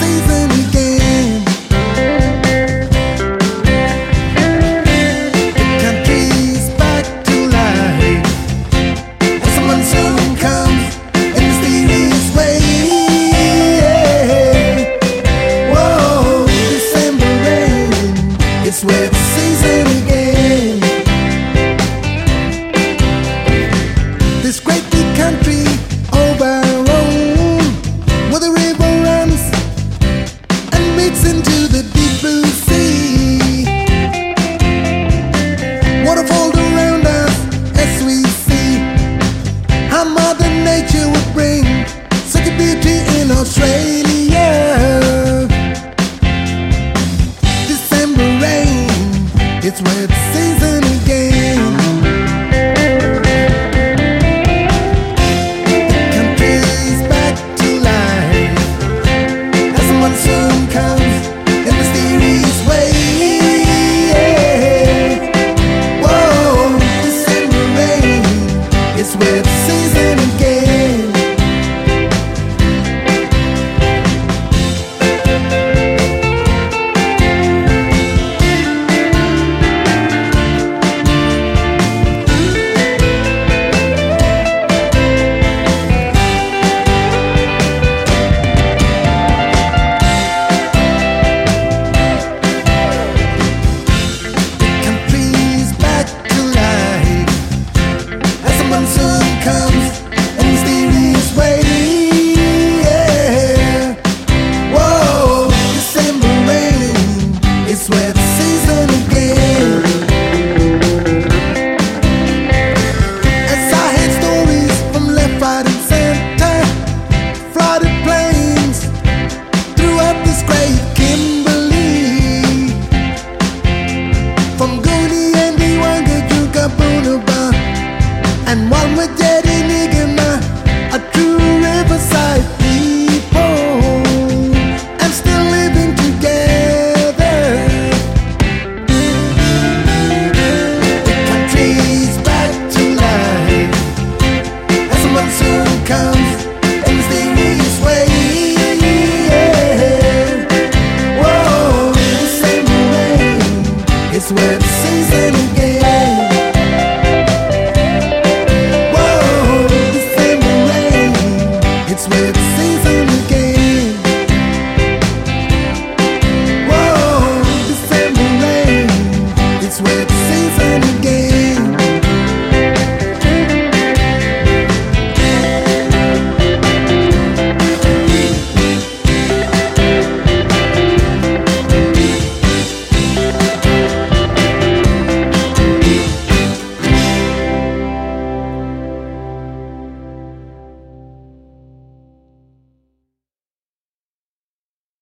faith in me. Season again.